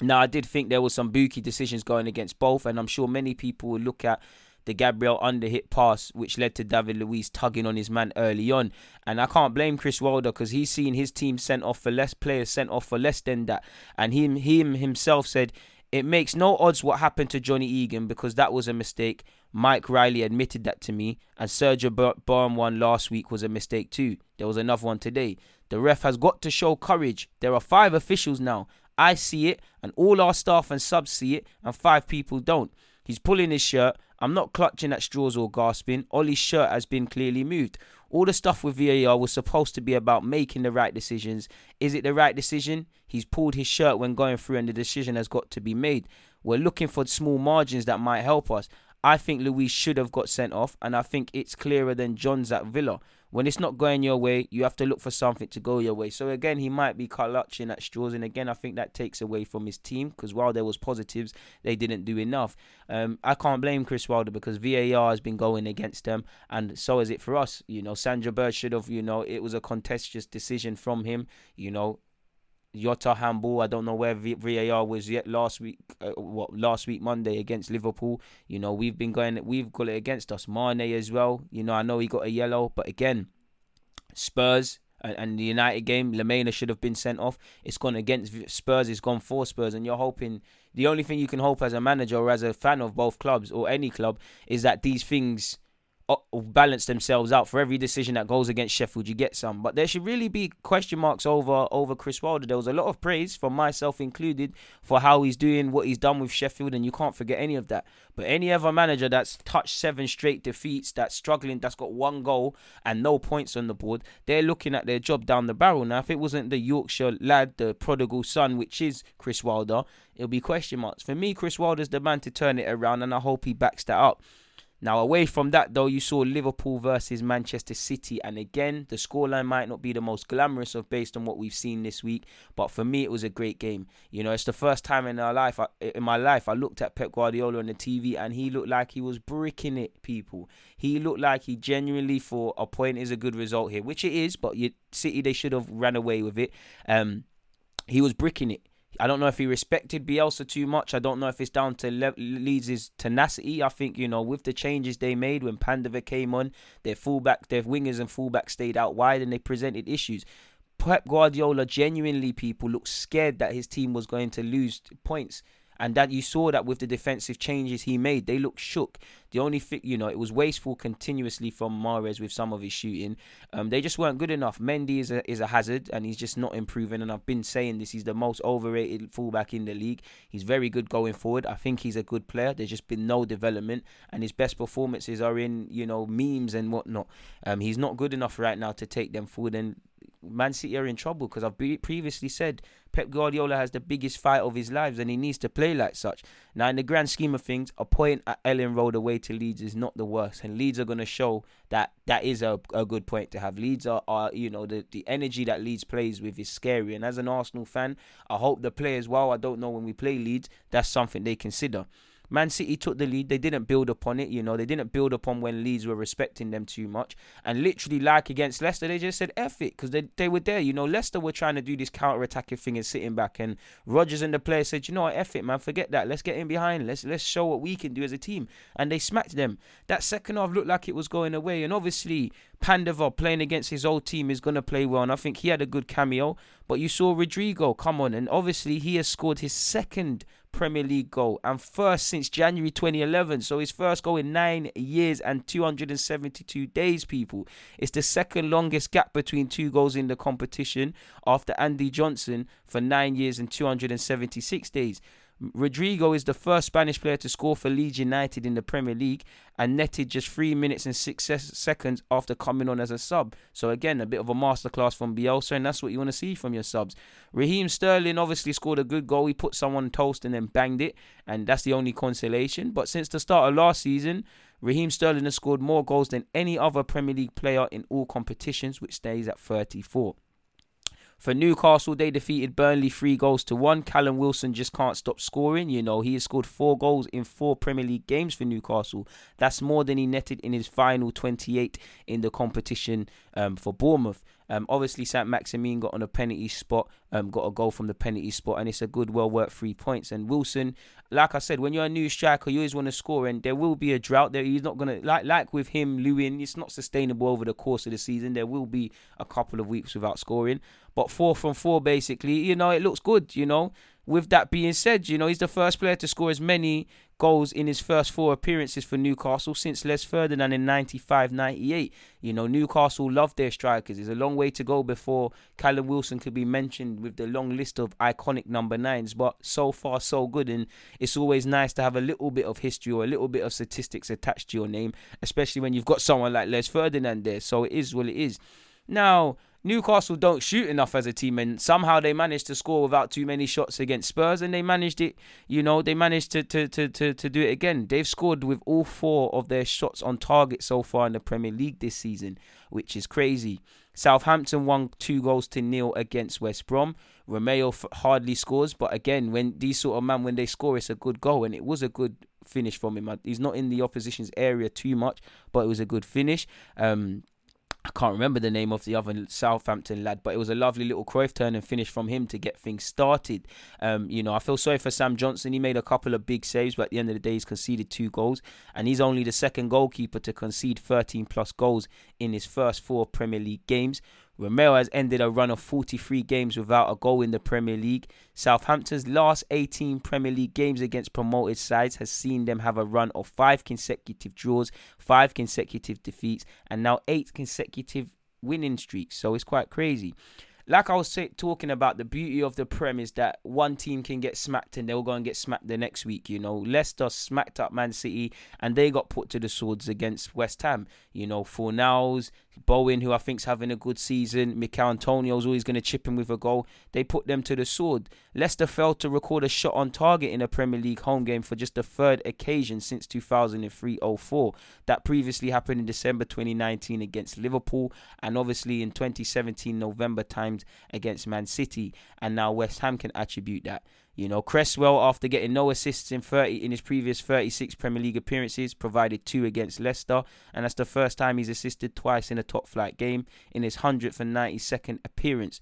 Now, I did think there was some bookie decisions going against both, and I'm sure many people will look at the Gabriel underhit pass, which led to David Luiz tugging on his man early on. And I can't blame Chris Wilder because he's seen his team sent off for less players sent off for less than that. And him, him himself said it makes no odds what happened to Johnny Egan because that was a mistake. Mike Riley admitted that to me, and Sander Berge one last week was a mistake too. There was another one today. The ref has got to show courage. There are five officials now. I see it, and all our staff and subs see it, and five people don't. He's pulling his shirt. I'm not clutching at straws or gasping. Ollie's shirt has been clearly moved. All the stuff with VAR was supposed to be about making the right decisions. Is it the right decision? He's pulled his shirt when going through, and the decision has got to be made. We're looking for small margins that might help us. I think Luiz should have got sent off, and I think it's clearer than John's at Villa. When it's not going your way, you have to look for something to go your way. So again, he might be clutching at straws, and again, I think that takes away from his team because while there was positives, they didn't do enough. Um, I can't blame Chris Wilder because VAR has been going against them, and so is it for us. You know, Sander Berge should have. You know, it was a contentious decision from him. You know, Jota handball. I don't know where VAR was yet last week. Uh, what last week Monday against Liverpool. You know we've been going. We've got it against us. Mane as well. You know I know he got a yellow, but again, Spurs and, and the United game, Lamela should have been sent off. It's gone against Spurs. It's gone for Spurs, and you're hoping. The only thing you can hope as a manager or as a fan of both clubs or any club is that these things Uh, balance themselves out. For every decision that goes against Sheffield, you get some. But there should really be question marks over over Chris Wilder. There was a lot of praise from myself included for how he's doing what he's done with Sheffield, and you can't forget any of that. But any other manager that's touched seven straight defeats, that's struggling, that's got one goal and no points on the board, they're looking at their job down the barrel. Now, if it wasn't the Yorkshire lad, the prodigal son, which is Chris Wilder, it'll be question marks. For me, Chris Wilder's the man to turn it around, and I hope he backs that up. Now, away from that, though, you saw Liverpool versus Manchester City, and again, the scoreline might not be the most glamorous of based on what we've seen this week, but for me, it was a great game. You know, it's the first time in our life, in my life, I looked at Pep Guardiola on the TV, and he looked like he was bricking it. People, he looked like he genuinely thought a point is a good result here, which it is, but City they should have ran away with it. Um, he was bricking it. I don't know if he respected Bielsa too much. I don't know if it's down to Le- Leeds' tenacity. I think, you know, with the changes they made when Poveda came on, their fullback, their wingers and fullback stayed out wide and they presented issues. Pep Guardiola genuinely, people looked scared that his team was going to lose points and that you saw that with the defensive changes he made, they looked shook. The only thing, you know, it was wasteful continuously from Mahrez with some of his shooting. Um, they just weren't good enough. Mendy is a is a hazard, and he's just not improving. And I've been saying this: he's the most overrated fullback in the league. He's very good going forward. I think he's a good player. There's just been no development, and his best performances are in you know memes and whatnot. Um, he's not good enough right now to take them forward, and Man City are in trouble because I've previously said Pep Guardiola has the biggest fight of his lives and he needs to play like such. Now, in the grand scheme of things, a point at Elland Road away to Leeds is not the worst, and Leeds are going to show that that is a, a good point to have. Leeds are, are, you know, the, the energy that Leeds plays with is scary. And as an Arsenal fan, I hope the players, well, I don't know when we play Leeds, that's something they consider. Man City took the lead. They didn't build upon it. You know, they didn't build upon when Leeds were respecting them too much. And literally, like against Leicester, they just said F it because they, they were there. You know, Leicester were trying to do this counter attacking thing and sitting back. And Rodgers and the players said, you know what, F it, man. Forget that. Let's get in behind. Let's let's show what we can do as a team. And they smacked them. That second half looked like it was going away. And obviously, Poveda playing against his old team is going to play well. And I think he had a good cameo. But you saw Rodrigo come on. And obviously, he has scored his second Premier League goal and first since January 2011. So his first goal in nine years and 272 days, people. It's the second longest gap between two goals in the competition after Andy Johnson for nine years and 276 days. Rodrigo is the first Spanish player to score for Leeds United in the Premier League and netted just three minutes and six seconds after coming on as a sub. So again, a bit of a masterclass from Bielsa, and that's what you want to see from your subs. Raheem Sterling obviously scored a good goal. He put someone toast and then banged it, and that's the only consolation. But since the start of last season, Raheem Sterling has scored more goals than any other Premier League player in all competitions, which stays at 34. For Newcastle, they defeated Burnley three goals to one. Callum Wilson just can't stop scoring. You know, he has scored four goals in four Premier League games for Newcastle. That's more than he netted in his final 28 in the competition um, for Bournemouth. Um, obviously, Saint Maximin got on a penalty spot, um, got a goal from the penalty spot, and it's a good, well worked three points. And Wilson, like I said, when you're a new striker, you always want to score, and there will be a drought. There, he's not gonna like like with him, Lewin. It's not sustainable over the course of the season. There will be a couple of weeks without scoring, but four from four, basically, you know, it looks good. You know, with that being said, you know, he's the first player to score as many goals in his first four appearances for Newcastle since Les Ferdinand in 95 98. You know, Newcastle love their strikers. There's a long way to go before Callum Wilson could be mentioned with the long list of iconic number nines, but so far, so good. And it's always nice to have a little bit of history or a little bit of statistics attached to your name, especially when you've got someone like Les Ferdinand there. So it is what it is. Now, Newcastle don't shoot enough as a team, and somehow they managed to score without too many shots against Spurs, and they managed it. You know, they managed to to to to, to do it again. They've scored with all four of their shots on target so far in the Premier League this season, which is crazy. Southampton won two goals to nil against West Brom. Romeu hardly scores, but again, when these sort of man when they score, it's a good goal, and it was a good finish from him. He's not in the opposition's area too much, but it was a good finish. Um, I can't remember the name of the other Southampton lad, but it was a lovely little Cruyff turn and finish from him to get things started. Um, you know, I feel sorry for Sam Johnstone. He made a couple of big saves, but at the end of the day, he's conceded two goals, and he's only the second goalkeeper to concede 13 plus goals in his first four Premier League games. Romeu has ended a run of 43 games without a goal in the Premier League. Southampton's last 18 Premier League games against promoted sides has seen them have a run of five consecutive draws, five consecutive defeats, and now eight consecutive winning streaks. So it's quite crazy like I was say, talking about, the beauty of the Prem is that one team can get smacked and they'll go and get smacked the next week. You know, Leicester smacked up Man City and they got put to the swords against West Ham. You know, Fornals, Bowen, who I think's having a good season, Michail Antonio's always going to chip in with a goal. They put them to the sword. Leicester failed to record a shot on target in a Premier League home game for just the third occasion since 2003-04. That previously happened in December 2019 against Liverpool and obviously in 2017 November times against Man City. And now West Ham can attribute that. You know, Cresswell, after getting no assists in 30 in his previous 36 Premier League appearances, provided two against Leicester, and that's the first time he's assisted twice in a top flight game in his 100th and 92nd appearance.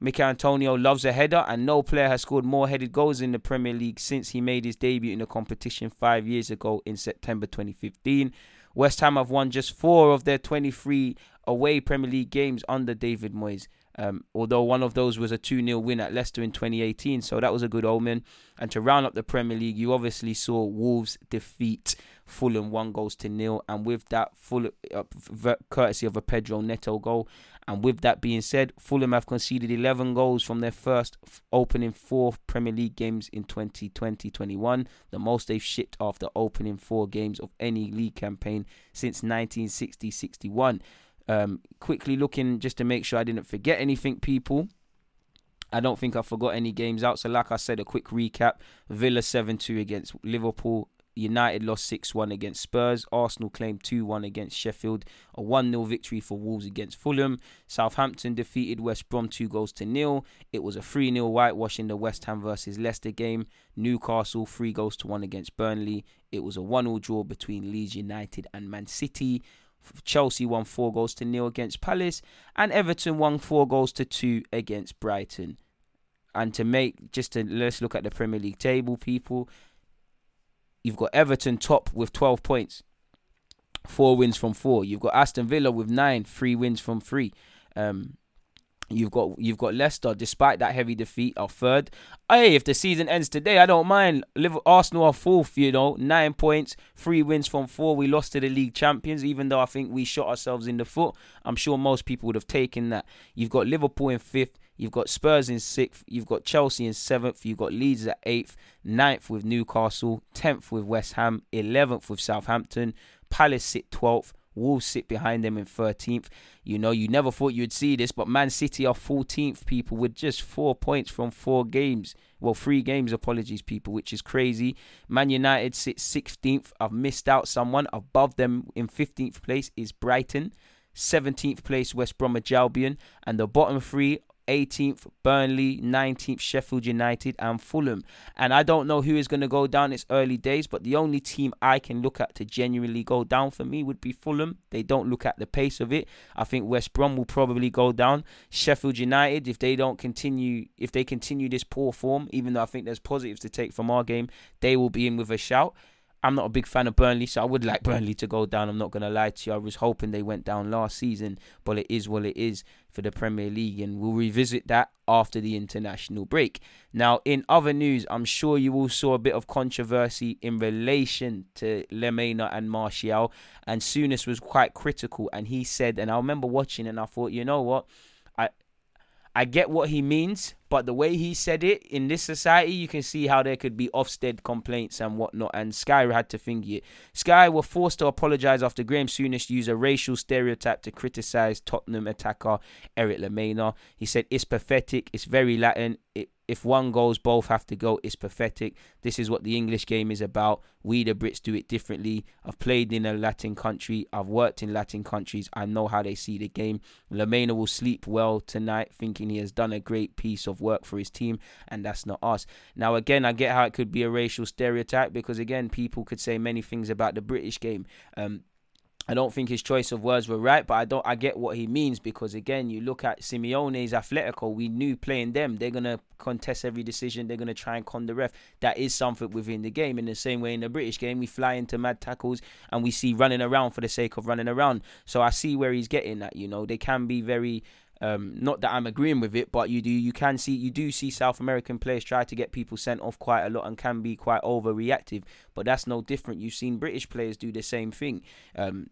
Michail Antonio loves a header, and no player has scored more headed goals in the Premier League since he made his debut in the competition five years ago in September 2015. West Ham have won just four of their 23 away Premier League games under David Moyes. Um, although one of those was a 2 0 win at Leicester in 2018, so that was a good omen. And to round up the Premier League, you obviously saw Wolves defeat Fulham one goals to nil, and with that, full uh, courtesy of a Pedro Neto goal. And with that being said, Fulham have conceded 11 goals from their first opening four Premier League games in 2020-21, the most they've shipped after opening four games of any league campaign since 1960-61. Um, quickly looking just to make sure I didn't forget anything, people. I don't think I forgot any games out. So, like I said, a quick recap Villa 7 2 against Liverpool. United lost 6 1 against Spurs. Arsenal claimed 2 1 against Sheffield. A 1 0 victory for Wolves against Fulham. Southampton defeated West Brom 2 goals to nil. It was a 3 0 whitewash in the West Ham versus Leicester game. Newcastle 3 goals to 1 against Burnley. It was a 1 0 draw between Leeds United and Man City. Chelsea won four goals to nil against Palace, and Everton won four goals to two against Brighton. And to make just to let's look at the Premier League table, people. You've got Everton top with 12 points, four wins from four. You've got Aston Villa with nine, three wins from three. Um, You've got you've got Leicester, despite that heavy defeat, are third. Hey, if the season ends today, I don't mind. Liverpool, Arsenal are fourth. You know, nine points, three wins from four. We lost to the league champions, even though I think we shot ourselves in the foot. I'm sure most people would have taken that. You've got Liverpool in fifth. You've got Spurs in sixth. You've got Chelsea in seventh. You've got Leeds at eighth. Ninth with Newcastle. Tenth with West Ham. Eleventh with Southampton. Palace sit twelfth. Wolves sit behind them in 13th. You know, you never thought you'd see this, but Man City are 14th, people, with just four points from four games. Well, three games, apologies, people, which is crazy. Man United sit 16th. I've missed out someone. Above them in 15th place is Brighton. 17th place, West Bromwich Albion. And the bottom three 18th Burnley, 19th Sheffield United, and Fulham. And I don't know who is going to go down. It's early days, but the only team I can look at to genuinely go down for me would be Fulham. They don't look at the pace of it. I think West Brom will probably go down. Sheffield United, if they don't continue, if they continue this poor form, even though I think there's positives to take from our game, they will be in with a shout. I'm not a big fan of Burnley, so I would like Burnley to go down. I'm not going to lie to you. I was hoping they went down last season, but it is what it is for the Premier League, and we'll revisit that after the international break. Now, in other news, I'm sure you all saw a bit of controversy in relation to Lamela and Martial, and Souness was quite critical, and he said, and I remember watching, and I thought, you know what, I get what he means, but the way he said it in this society, you can see how there could be Ofsted complaints and whatnot. And Sky had to think it. Sky were forced to apologise after Graham Souness used a racial stereotype to criticise Tottenham attacker Eric Lamela. He said it's pathetic, it's very Latin, it if one goes, both have to go. It's pathetic. This is what the English game is about. We, the Brits, do it differently. I've played in a Latin country. I've worked in Latin countries. I know how they see the game. Lamela will sleep well tonight, thinking he has done a great piece of work for his team, and that's not us. Now, again, I get how it could be a racial stereotype because, again, people could say many things about the British game. Um, I don't think his choice of words were right, but I don't I get what he means because again, you look at Simeone's Atletico, we knew playing them, they're gonna contest every decision, they're gonna try and con the ref. That is something within the game. In the same way in the British game, we fly into mad tackles and we see running around for the sake of running around. So I see where he's getting that, you know. They can be very um, not that I'm agreeing with it, but you do you can see you do see South American players try to get people sent off quite a lot and can be quite overreactive. But that's no different. You've seen British players do the same thing. Um,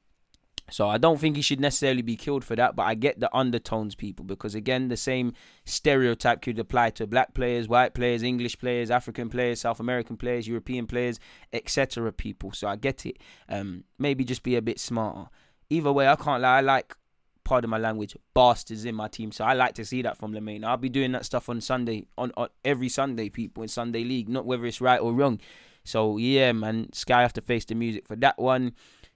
so I don't think he should necessarily be killed for that, but I get the undertones, people, because again, the same stereotype could apply to black players, white players, English players, African players, South American players, European players, etc. People, so I get it. Um, maybe just be a bit smarter. Either way, I can't lie. I like pardon my language, bastards in my team. So I like to see that from Lemay. I'll be doing that stuff on Sunday, on, on every Sunday, people in Sunday League, not whether it's right or wrong. So yeah, man, Sky have to face the music for that one.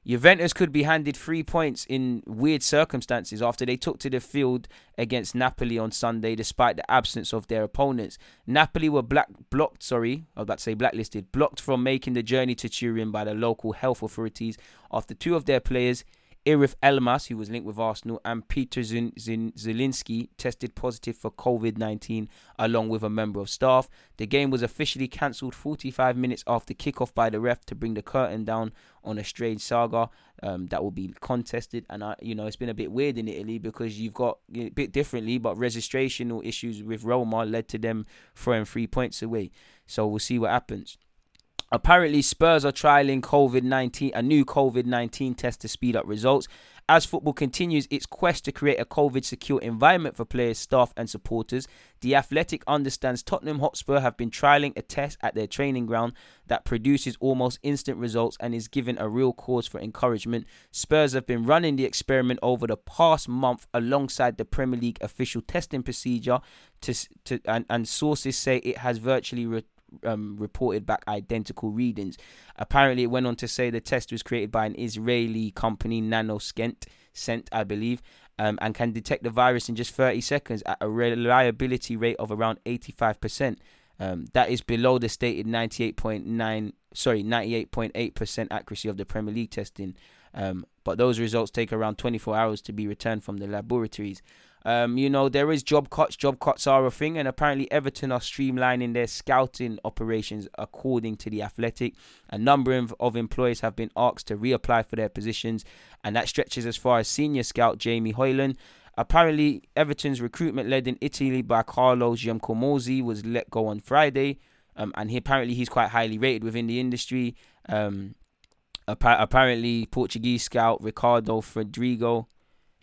Juventus could be handed three points in weird circumstances after they took to the field against Napoli on Sunday, despite the absence of their opponents. Napoli were black blocked, sorry, I was about to say blacklisted, blocked from making the journey to Turin by the local health authorities after two of their players, Eljif Elmas, who was linked with Arsenal, and Peter Zin- Zin- Zielinski tested positive for COVID 19 along with a member of staff. The game was officially cancelled 45 minutes after kickoff by the ref to bring the curtain down on a strange saga um, that will be contested. And, I, you know, it's been a bit weird in Italy because you've got a bit differently, but registrational issues with Roma led to them throwing three points away. So we'll see what happens. Apparently, Spurs are trialing COVID 19, a new COVID 19 test to speed up results. As football continues its quest to create a COVID secure environment for players, staff, and supporters, The Athletic understands Tottenham Hotspur have been trialing a test at their training ground that produces almost instant results and is given a real cause for encouragement. Spurs have been running the experiment over the past month alongside the Premier League official testing procedure, to, to and, and sources say it has virtually. Re- um, reported back identical readings. Apparently, it went on to say the test was created by an Israeli company, Nanoscent, Scent, I believe, um, and can detect the virus in just 30 seconds at a reliability rate of around 85%. Um, that is below the stated 98.9, sorry, 98.8% accuracy of the Premier League testing. Um, but those results take around 24 hours to be returned from the laboratories. Um, you know, there is job cuts. Job cuts are a thing, and apparently Everton are streamlining their scouting operations according to the Athletic. A number of, of employees have been asked to reapply for their positions, and that stretches as far as senior scout Jamie Hoyland. Apparently, Everton's recruitment led in Italy by Carlos Giacomosi was let go on Friday, um, and he apparently he's quite highly rated within the industry. Um, apparently, Portuguese scout Ricardo Fredrigo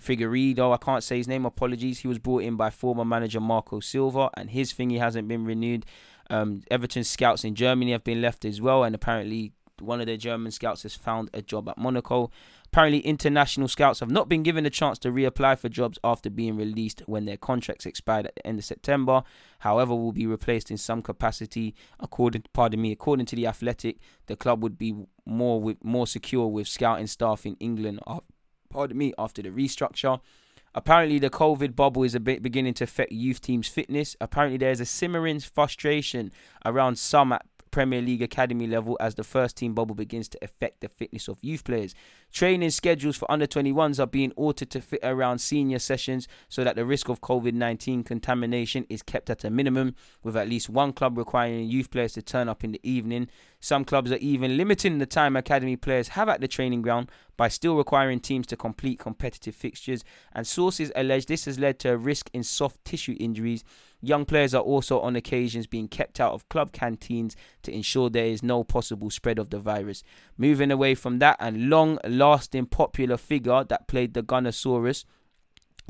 Figueiredo, I can't say his name, apologies. He was brought in by former manager Marco Silva, and his thingy hasn't been renewed. Um, Everton scouts in Germany have been left as well, and apparently one of their German scouts has found a job at Monaco. Apparently, international scouts have not been given a chance to reapply for jobs after being released when their contracts expired at the end of September. However, will be replaced in some capacity. According, pardon me, according to the Athletic, the club would be more with, more secure with scouting staff in England pardon me, after the restructure. Apparently, the COVID bubble is a bit beginning to affect youth teams' fitness. Apparently, there is a simmering frustration around some at Premier League academy level as the first team bubble begins to affect the fitness of youth players. Training schedules for under 21s are being altered to fit around senior sessions so that the risk of COVID 19 contamination is kept at a minimum, with at least one club requiring youth players to turn up in the evening. Some clubs are even limiting the time academy players have at the training ground by still requiring teams to complete competitive fixtures, and sources allege this has led to a risk in soft tissue injuries. Young players are also on occasions being kept out of club canteens to ensure there is no possible spread of the virus. Moving away from that and long lasting popular figure that played the Gunnersaurus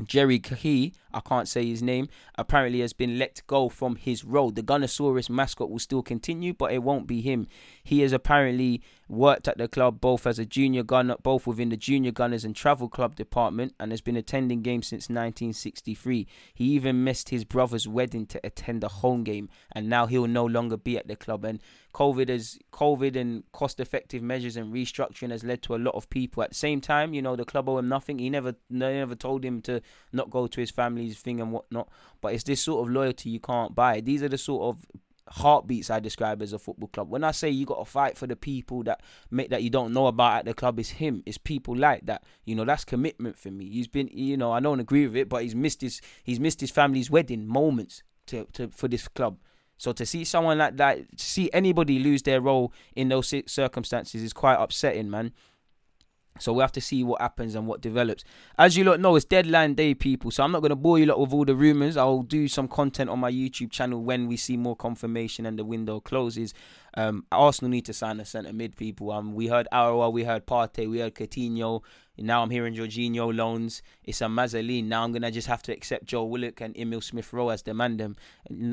Jerry Key, I can't say his name, apparently has been let go from his role. The Gunnersaurus mascot will still continue, but it won't be him. He has apparently worked at the club both as a junior gunner, both within the junior gunners and travel club department, and has been attending games since 1963. He even missed his brother's wedding to attend a home game, and now he'll no longer be at the club. And COVID has COVID and cost-effective measures and restructuring has led to a lot of people. At the same time, you know, the club owe him nothing. He never, they never told him to not go to his family's thing and whatnot. But it's this sort of loyalty you can't buy. These are the sort of heartbeats I describe as a football club. When I say you got to fight for the people that make that you don't know about at the club, it's him. It's people like that. You know, that's commitment for me. He's been, you know, I don't agree with it, but he's missed his he's missed his family's wedding moments to, to for this club. So to see someone like that, to see anybody lose their role in those circumstances is quite upsetting, man. So we have to see what happens and what develops. As you lot know, it's deadline day, people. So I'm not gonna bore you lot with all the rumors. I'll do some content on my YouTube channel when we see more confirmation and the window closes. Um, Arsenal need to sign a centre mid, people. Um, we heard Aouar, we heard Partey, we heard Coutinho. Now I'm hearing Jorginho loans. It's a Mazzaline. Now I'm gonna just have to accept Joe Willock and Emil Smith Rowe as demand them.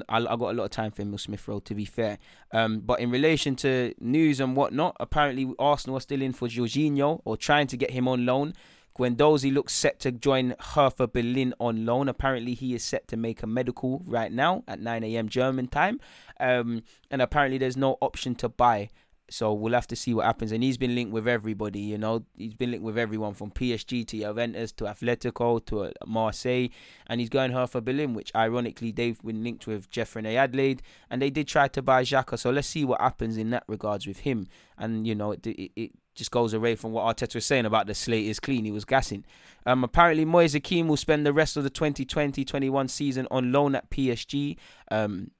I, I got a lot of time for Emil Smith Rowe to be fair. Um, but in relation to news and whatnot, apparently Arsenal are still in for Jorginho or trying to get him on loan. Guendouzi looks set to join Hertha Berlin on loan. Apparently, he is set to make a medical right now at 9 a.m. German time. Um, and apparently, there's no option to buy. So we'll have to see what happens. And he's been linked with everybody, you know. He's been linked with everyone from PSG to Juventus to Atletico to uh, Marseille. And he's going Hertha Berlin, which ironically they've been linked with Jeff Reine-Adelaide. And they did try to buy Xhaka. So let's see what happens in that regards with him. And, you know, it, it, it just goes away from what Arteta was saying about the slate is clean. He was gassing. Um, apparently, Moise Kean will spend the rest of the 2020-21 season on loan at PSG. Um,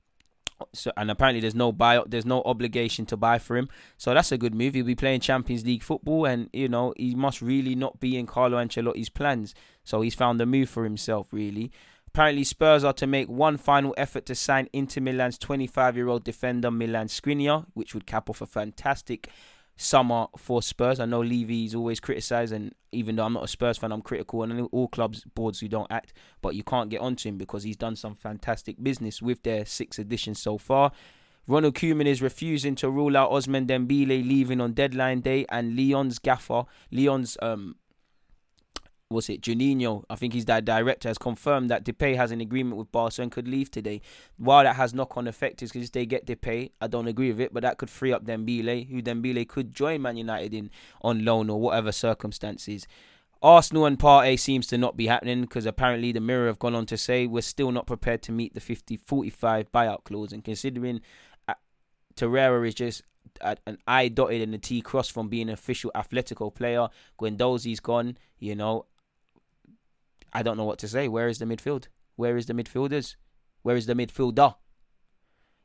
so and apparently there's no buy there's no obligation to buy for him. So that's a good move he'll be playing champions league football and you know he must really not be in carlo ancelotti's plans. So he's found a move for himself really. Apparently spurs are to make one final effort to sign Inter milan's 25 year old defender milan skriniar which would cap off a fantastic summer for Spurs. I know Levy is always criticised, and even though I'm not a Spurs fan, I'm critical and all clubs boards who don't act. But you can't get onto him because he's done some fantastic business with their six additions so far. Ronald Koeman is refusing to rule out Ousmane Dembele leaving on deadline day, and Lyon's gaffer, Lyon's um, was it Juninho? I think he's that director has confirmed that Depay has an agreement with Barca and could leave today. While that has knock-on effect is because if they get Depay, I don't agree with it, but that could free up Dembele, who Dembele could join Man United in on loan or whatever circumstances. Arsenal and Partey seems to not be happening because apparently the Mirror have gone on to say we're still not prepared to meet the 50-45 buyout clause and considering uh, Torreira is just an I dotted and a T cross from being an official Atletico player. Guendouzi's gone, you know, I don't know what to say. Where is the midfield? Where is the midfielders? Where is the midfielder?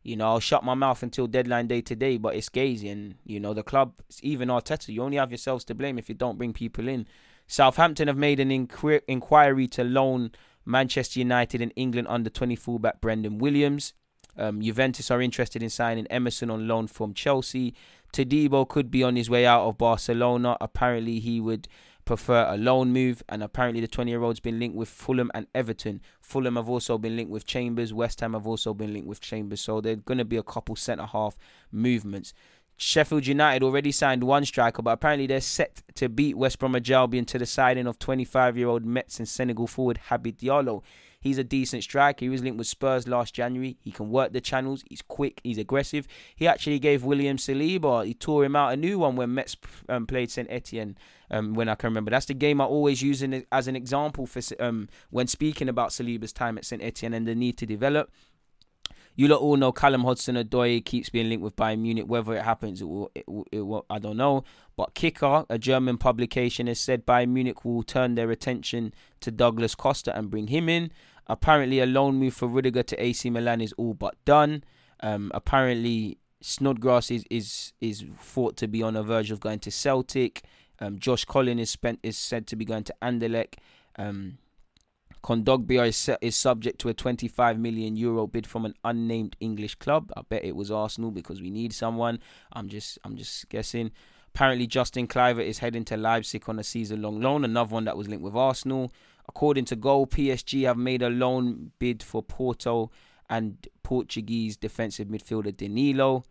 You know, I'll shut my mouth until deadline day today, but it's Gazy and, you know, the club, even Arteta, you only have yourselves to blame if you don't bring people in. Southampton have made an inqu- inquiry to loan Manchester United and England under 20 fullback Brandon Williams. Um, Juventus are interested in signing Emerson on loan from Chelsea. Todibo could be on his way out of Barcelona. Apparently, he would prefer a loan move, and apparently the 20 year old's been linked with Fulham and Everton. Fulham have also been linked with Chambers. West Ham have also been linked with Chambers. So there's going to be a couple centre half movements. Sheffield United already signed one striker, but apparently they're set to beat West Bromwich Albion to the signing of 25 year old Metz and Senegal forward Habib Diallo. He's a decent striker. He was linked with Spurs last January. He can work the channels. He's quick. He's aggressive. He actually gave William Saliba, he tore him out a new one when Metz um, played St. Etienne. Um, when I can remember, that's the game I always use in, as an example for um, when speaking about Saliba's time at St. Etienne and the need to develop. you lot all know Callum Hudson-Odoi keeps being linked with Bayern Munich. Whether it happens, it will, it will, it will, I don't know. But Kicker, a German publication, has said Bayern Munich will turn their attention to Douglas Costa and bring him in. Apparently, a loan move for Rudiger to AC Milan is all but done. Um, apparently, Snodgrass is, is is thought to be on the verge of going to Celtic. Um, Josh Cullen is spent is said to be going to Anderlecht. Um, Kondogbia is, is subject to a 25 million euro bid from an unnamed English club. I bet it was Arsenal because we need someone. I'm just I'm just guessing. Apparently, Justin Kluivert is heading to Leipzig on a season-long loan. Another one that was linked with Arsenal. According to Goal, PSG have made a loan bid for Porto and Portuguese defensive midfielder Danilo.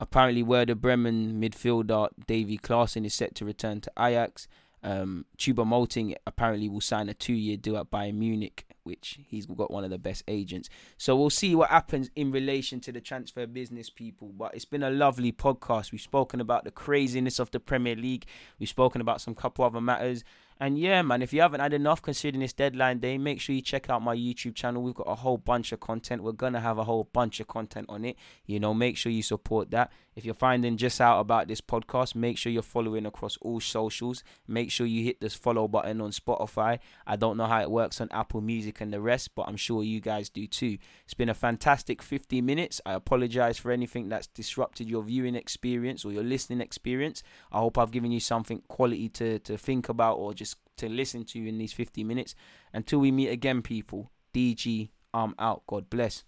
Apparently, Werder Bremen midfielder Davy Klaassen is set to return to Ajax. Um, Choupo-Moting apparently will sign a two-year deal at Bayern Munich, which he's got one of the best agents. So we'll see what happens in relation to the transfer business, people. But it's been a lovely podcast. We've spoken about the craziness of the Premier League. We've spoken about some couple other matters. And yeah, man, if you haven't had enough considering this deadline day, make sure you check out my YouTube channel. We've got a whole bunch of content. We're going to have a whole bunch of content on it. You know, make sure you support that. If you're finding just out about this podcast, make sure you're following across all socials. Make sure you hit this follow button on Spotify. I don't know how it works on Apple Music and the rest, but I'm sure you guys do too. It's been a fantastic 50 minutes. I apologize for anything that's disrupted your viewing experience or your listening experience. I hope I've given you something quality to, to think about or to listen to in these 50 minutes. Until we meet again, people, DG, I'm out. God bless.